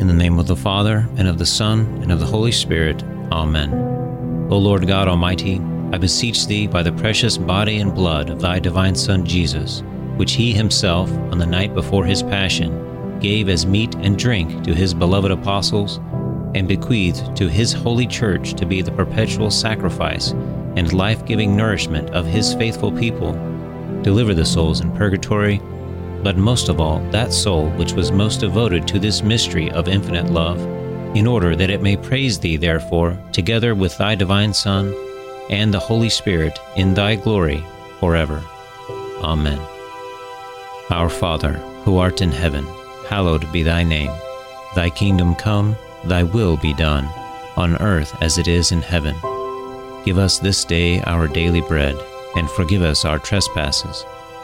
In the name of the Father, and of the Son, and of the Holy Spirit. Amen. O Lord God Almighty, I beseech thee by the precious body and blood of thy divine Son Jesus, which he himself, on the night before his passion, gave as meat and drink to his beloved apostles, and bequeathed to his holy church to be the perpetual sacrifice and life giving nourishment of his faithful people, deliver the souls in purgatory, but most of all, that soul which was most devoted to this mystery of infinite love, in order that it may praise thee, therefore, together with thy divine Son and the Holy Spirit in thy glory forever. Amen. Our Father, who art in heaven, hallowed be thy name. Thy kingdom come, thy will be done, on earth as it is in heaven. Give us this day our daily bread, and forgive us our trespasses,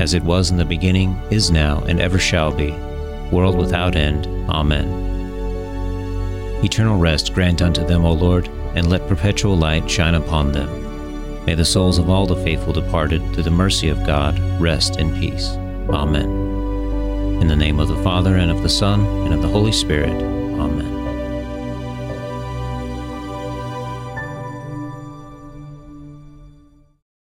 as it was in the beginning, is now, and ever shall be, world without end. Amen. Eternal rest grant unto them, O Lord, and let perpetual light shine upon them. May the souls of all the faithful departed, through the mercy of God, rest in peace. Amen. In the name of the Father, and of the Son, and of the Holy Spirit.